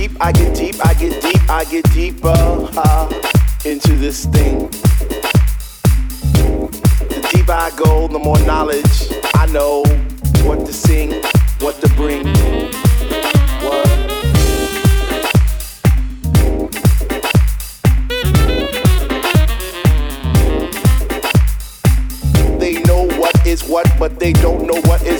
deep, I get deep, I get deep, I get deeper uh, into this thing. The deeper I go, the more knowledge I know what to sing, what to bring. They know what is what, but they don't know what is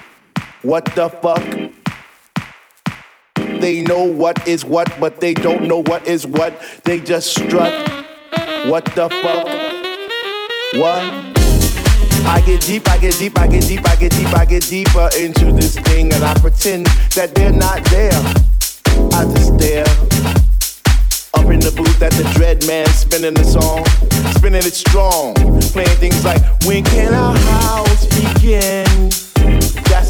What the fuck? They know what is what, but they don't know what is what. They just strut. What the fuck? What? I get deep, I get deep, I get deep, I get deep, I get deeper into this thing, and I pretend that they're not there. I just stare. Up in the booth at the Dread Man, spinning the song, spinning it strong, playing things like When can our house begin?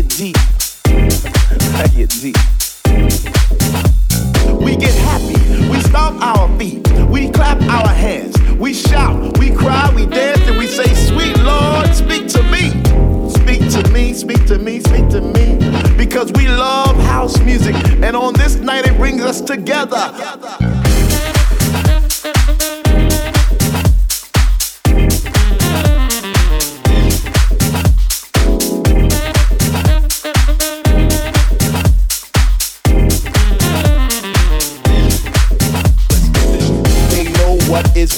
Get deep. I get deep. We get happy, we stomp our feet, we clap our hands, we shout, we cry, we dance, and we say, Sweet Lord, speak to me. Speak to me, speak to me, speak to me. Because we love house music, and on this night it brings us together.